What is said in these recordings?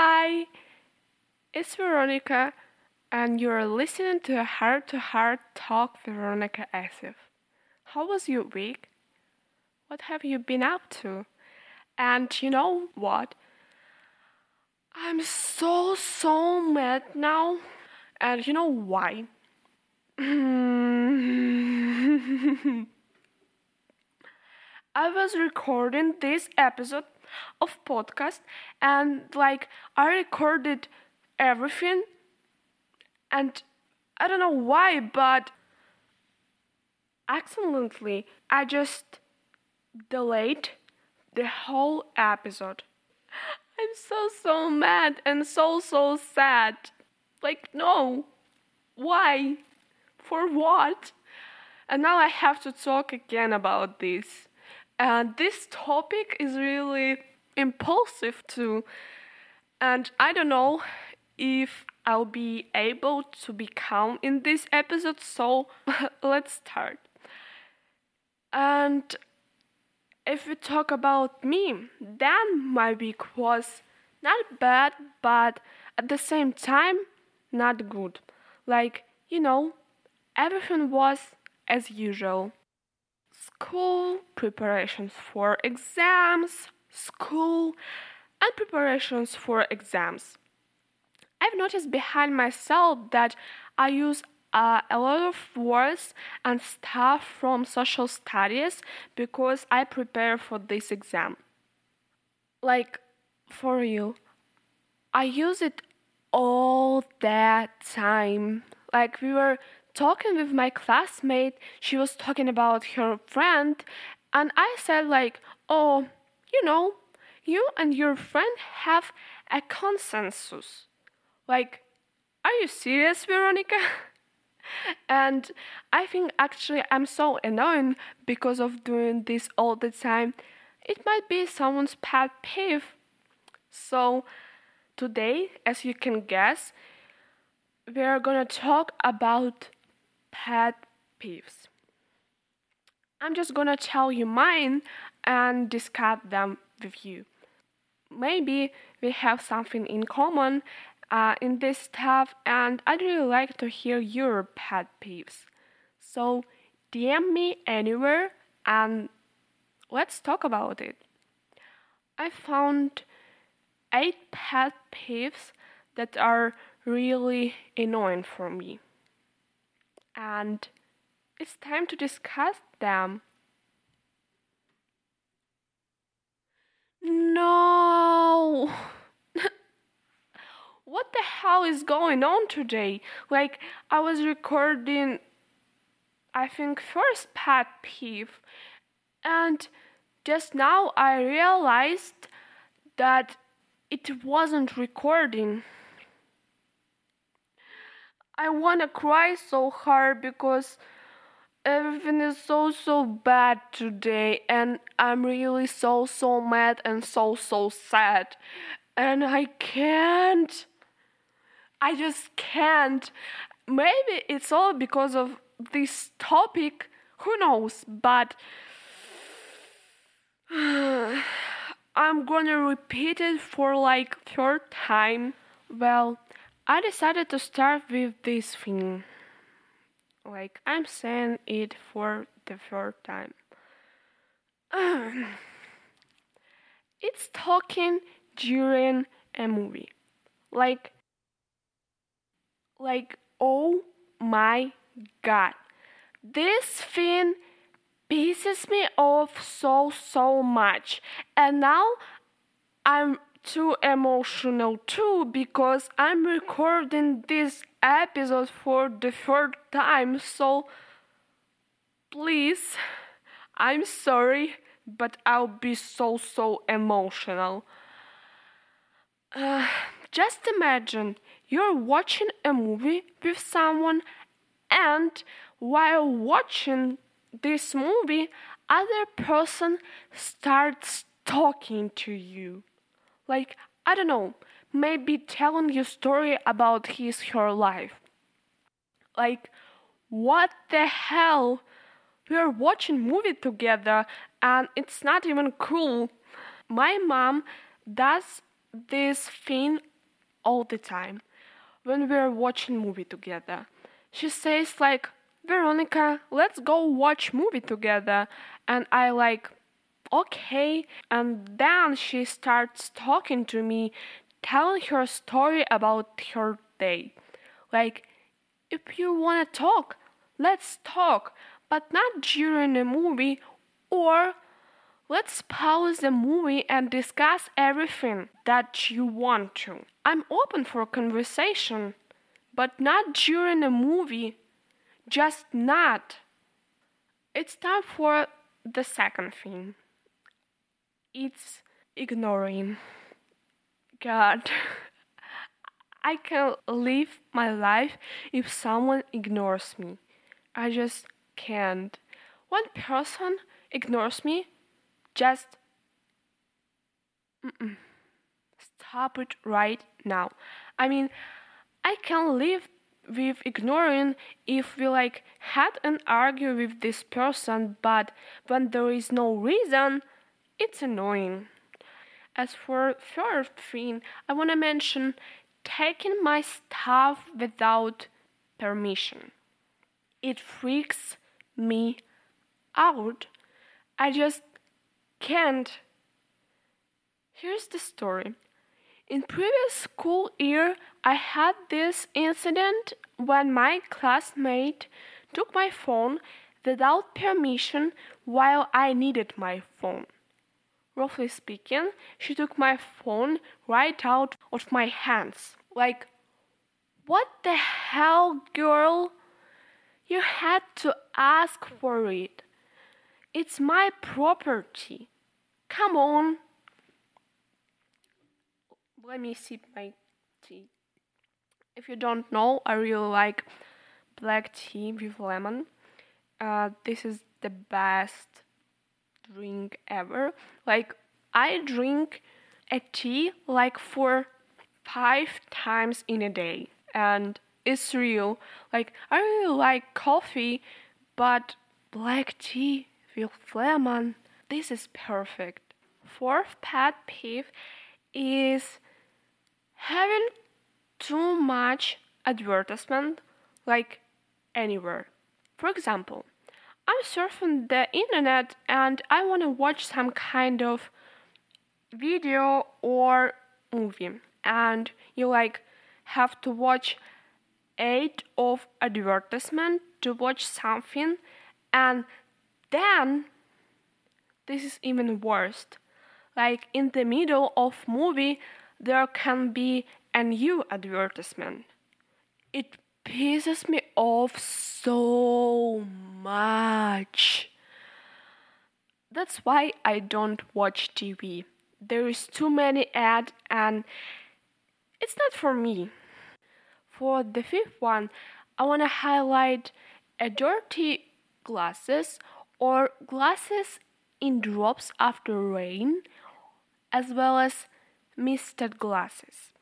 Hi, it's Veronica, and you're listening to a heart to heart talk Veronica Asif. How was your week? What have you been up to? And you know what? I'm so, so mad now. And you know why? I was recording this episode of podcast and like I recorded everything and I don't know why but accidentally I just delayed the whole episode. I'm so so mad and so so sad. Like no. Why? For what? And now I have to talk again about this. And this topic is really impulsive too. And I don't know if I'll be able to be calm in this episode, so let's start. And if we talk about me, then my week was not bad, but at the same time, not good. Like, you know, everything was as usual school, preparations for exams, school, and preparations for exams. I've noticed behind myself that I use uh, a lot of words and stuff from social studies because I prepare for this exam. Like, for you, I use it all that time. Like, we were talking with my classmate, she was talking about her friend, and I said, like, oh, you know, you and your friend have a consensus. Like, are you serious, Veronica? and I think actually I'm so annoying because of doing this all the time. It might be someone's pet peeve. So, today, as you can guess, we are gonna talk about pet peeves. I'm just gonna tell you mine and discuss them with you. Maybe we have something in common uh, in this stuff, and I'd really like to hear your pet peeves. So DM me anywhere and let's talk about it. I found eight pet peeves that are really annoying for me and it's time to discuss them. No! what the hell is going on today? Like, I was recording, I think, first pet peeve, and just now I realized that it wasn't recording. I wanna cry so hard because everything is so so bad today and I'm really so so mad and so so sad. And I can't I just can't. Maybe it's all because of this topic who knows but I'm gonna repeat it for like third time. Well I decided to start with this thing. Like, I'm saying it for the third time. it's talking during a movie. Like, like, oh my god. This thing pisses me off so, so much. And now I'm too emotional too because I'm recording this episode for the third time, so please, I'm sorry, but I'll be so so emotional. Uh, just imagine you're watching a movie with someone, and while watching this movie, other person starts talking to you like I don't know, maybe telling you story about his her life. Like what the hell? We're watching movie together and it's not even cool. My mom does this thing all the time when we're watching movie together. She says like, "Veronica, let's go watch movie together." And I like, "Okay." And then she starts talking to me, telling her story about her day. Like, if you want to talk, let's talk, but not during a movie or let's pause the movie and discuss everything that you want to. I'm open for conversation, but not during a movie. Just not. It's time for the second thing. It's ignoring. God. I can live my life if someone ignores me. I just can't. One person ignores me, just Mm-mm. stop it right now. I mean, I can live with ignoring if we like had an argue with this person, but when there is no reason, it's annoying. As for third thing, I want to mention taking my stuff without permission. It freaks me out. I just can't. Here's the story. In previous school year, I had this incident when my classmate took my phone without permission while I needed my phone. Roughly speaking, she took my phone right out of my hands. Like, what the hell, girl? You had to ask for it. It's my property. Come on. Let me sip my tea. If you don't know, I really like black tea with lemon. Uh, this is the best drink ever. Like, I drink a tea like for five times in a day, and it's real. Like, I really like coffee, but black tea with lemon, this is perfect. Fourth pet peeve is having too much advertisement like anywhere. For example, I'm surfing the internet and I want to watch some kind of video or movie. And you like have to watch eight of advertisement to watch something. And then this is even worse like in the middle of movie there can be a new advertisement. It pisses me off so much. That's why I don't watch TV. There is too many ads and it's not for me. For the fifth one, I want to highlight a dirty glasses or glasses in drops after rain as well as misted glasses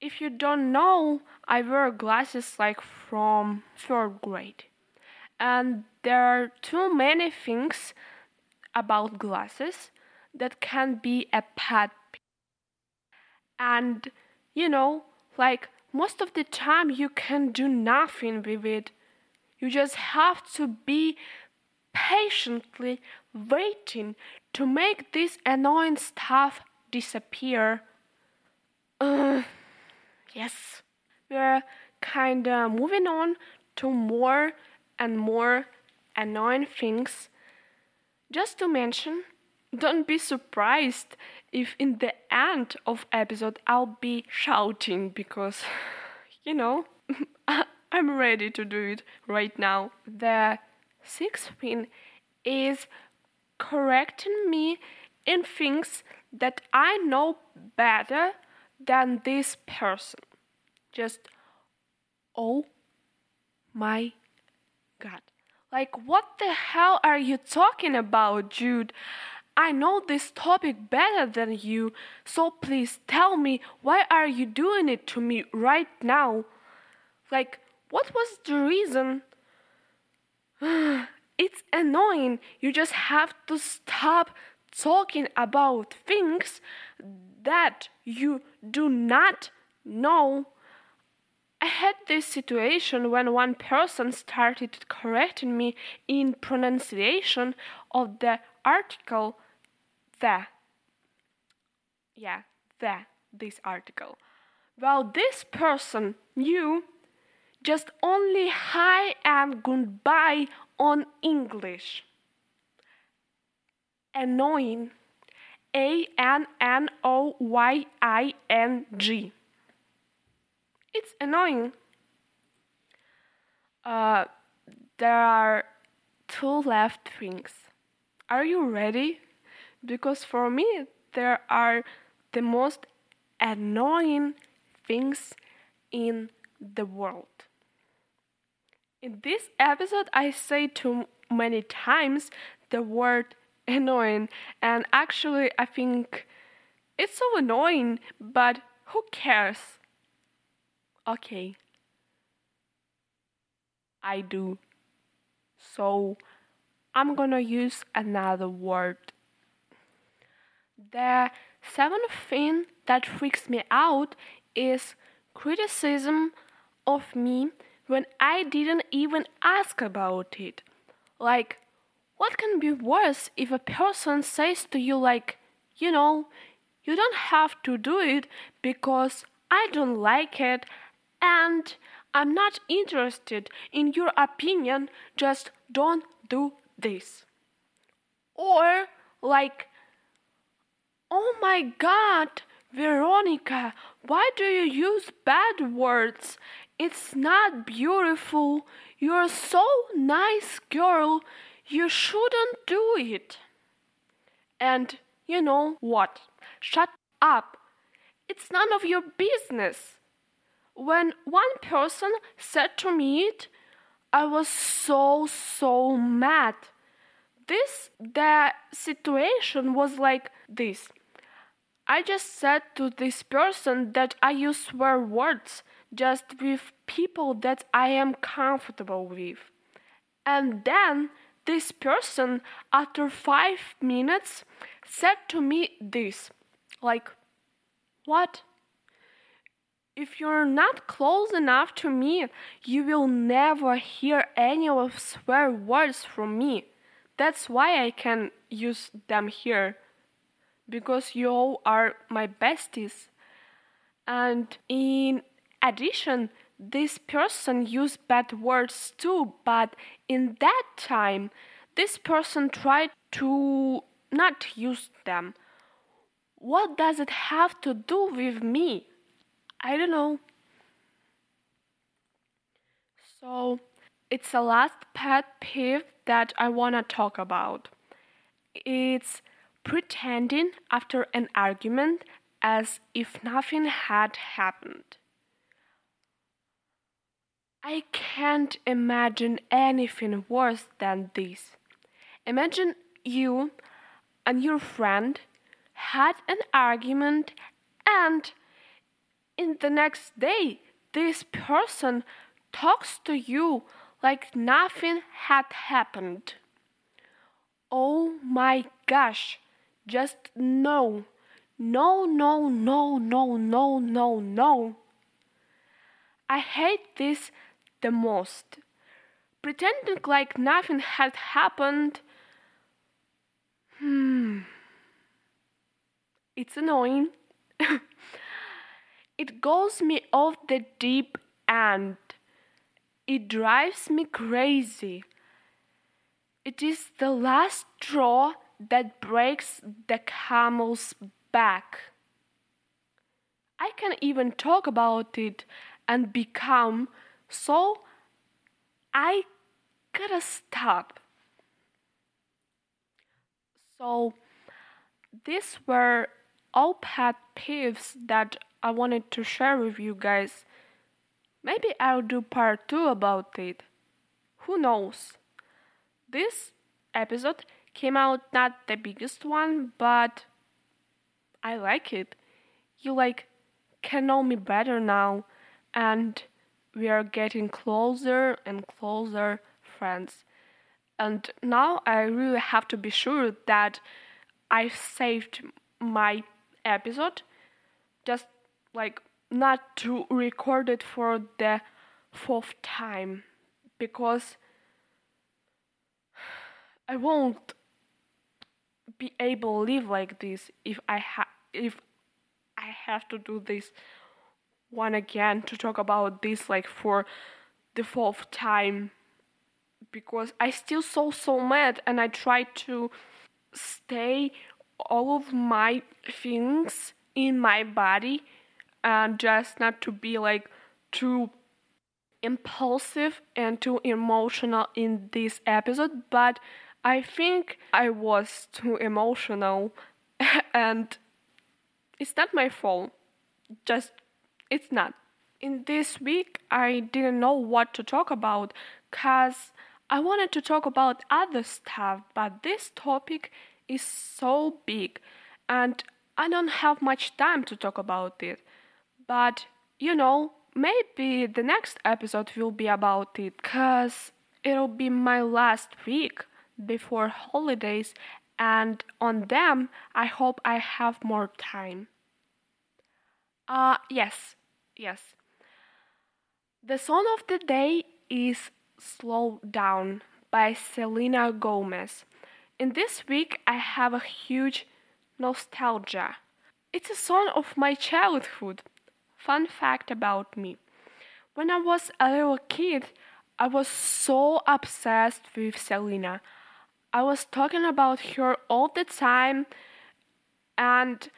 if you don't know, I wear glasses like from third grade. And there are too many things about glasses that can be a pet. And you know, like most of the time you can do nothing with it. You just have to be patiently waiting to make this annoying stuff disappear. Ugh. Yes, we're kinda moving on to more and more annoying things. Just to mention, don't be surprised if in the end of episode I'll be shouting because you know I'm ready to do it right now. The sixth thing is correcting me in things that I know better than this person. Just, oh my god. Like, what the hell are you talking about, Jude? I know this topic better than you, so please tell me why are you doing it to me right now? Like, what was the reason? it's annoying. You just have to stop talking about things that you do not No. I had this situation when one person started correcting me in pronunciation of the article the. Yeah, the, this article. Well, this person knew just only hi and goodbye on English. Annoying. A N N O Y I N G. It's annoying. Uh, there are two left things. Are you ready? Because for me, there are the most annoying things in the world. In this episode, I say too many times the word annoying, and actually, I think it's so annoying, but who cares? Okay, I do. So, I'm gonna use another word. The seventh thing that freaks me out is criticism of me when I didn't even ask about it. Like, what can be worse if a person says to you, like, you know, you don't have to do it because I don't like it and I'm not interested in your opinion, just don't do this. Or, like, oh my god, Veronica, why do you use bad words? It's not beautiful. You're so nice girl. You shouldn't do it. And you know what? Shut up. It's none of your business. When one person said to me it, I was so, so mad. This, the situation was like this. I just said to this person that I use swear words just with people that I am comfortable with. And then this person, after five minutes, said to me this like, What? If you're not close enough to me, you will never hear any of swear words from me. That's why I can use them here. Because you all are my besties. And in addition, this person used bad words too, but in that time, this person tried to not use them. What does it have to do with me? I don't know. So, it's the last pet peeve that I want to talk about. It's pretending after an argument as if nothing had happened. I can't imagine anything worse than this. Imagine you and your friend had an argument and in the next day this person talks to you like nothing had happened. Oh my gosh, just no. No, no, no, no, no, no, no. I hate this the most. Pretending like nothing had happened. Hmm. It's annoying. it goes me off the deep end. It drives me crazy. It is the last straw that breaks the camel's back. I can even talk about it and become so I gotta stop. So, these were all pet peeves that I wanted to share with you guys. Maybe I'll do part two about it. Who knows? This episode came out not the biggest one, but I like it. You like can know me better now and we are getting closer and closer friends. And now I really have to be sure that I saved my episode just like not to record it for the fourth time because I won't be able to live like this if I ha- if I have to do this one again to talk about this like for the fourth time because I still so so mad and I tried to stay all of my things in my body and just not to be like too impulsive and too emotional in this episode but I think I was too emotional and it's not my fault just it's not in this week I didn't know what to talk about cuz I wanted to talk about other stuff but this topic is so big and I don't have much time to talk about it. But you know, maybe the next episode will be about it because it'll be my last week before holidays and on them I hope I have more time. Uh yes, yes. The song of the day is Slow Down by Selena Gomez. In this week, I have a huge nostalgia. It's a song of my childhood. Fun fact about me. When I was a little kid, I was so obsessed with Selena. I was talking about her all the time, and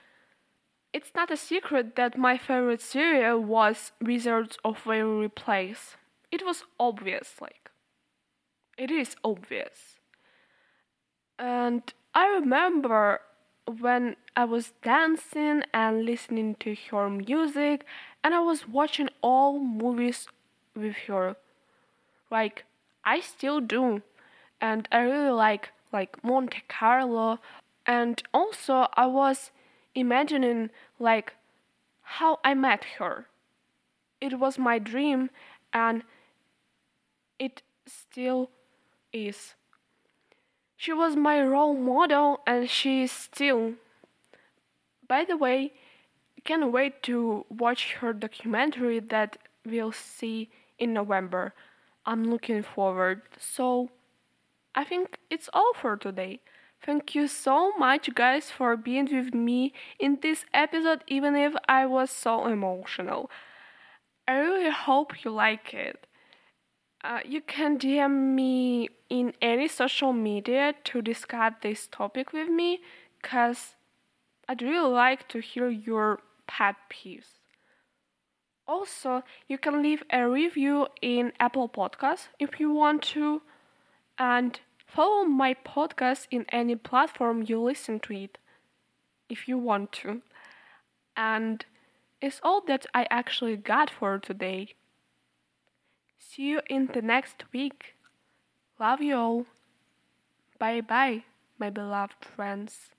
it's not a secret that my favorite serial was Wizards of Waverly Place. It was obvious, like, it is obvious. And I remember when I was dancing and listening to her music, and I was watching all movies with her. Like, I still do. And I really like like Monte Carlo and also I was imagining like how I met her. It was my dream and it still is. She was my role model and she is still. By the way, can't wait to watch her documentary that we'll see in November. I'm looking forward. So, I think it's all for today. Thank you so much, guys, for being with me in this episode, even if I was so emotional. I really hope you like it. Uh, you can DM me in any social media to discuss this topic with me because I'd really like to hear your pet peeves. Also, you can leave a review in Apple Podcasts if you want to, and follow my podcast in any platform you listen to it if you want to. And it's all that I actually got for today. See you in the next week. Love you all. Bye bye, my beloved friends.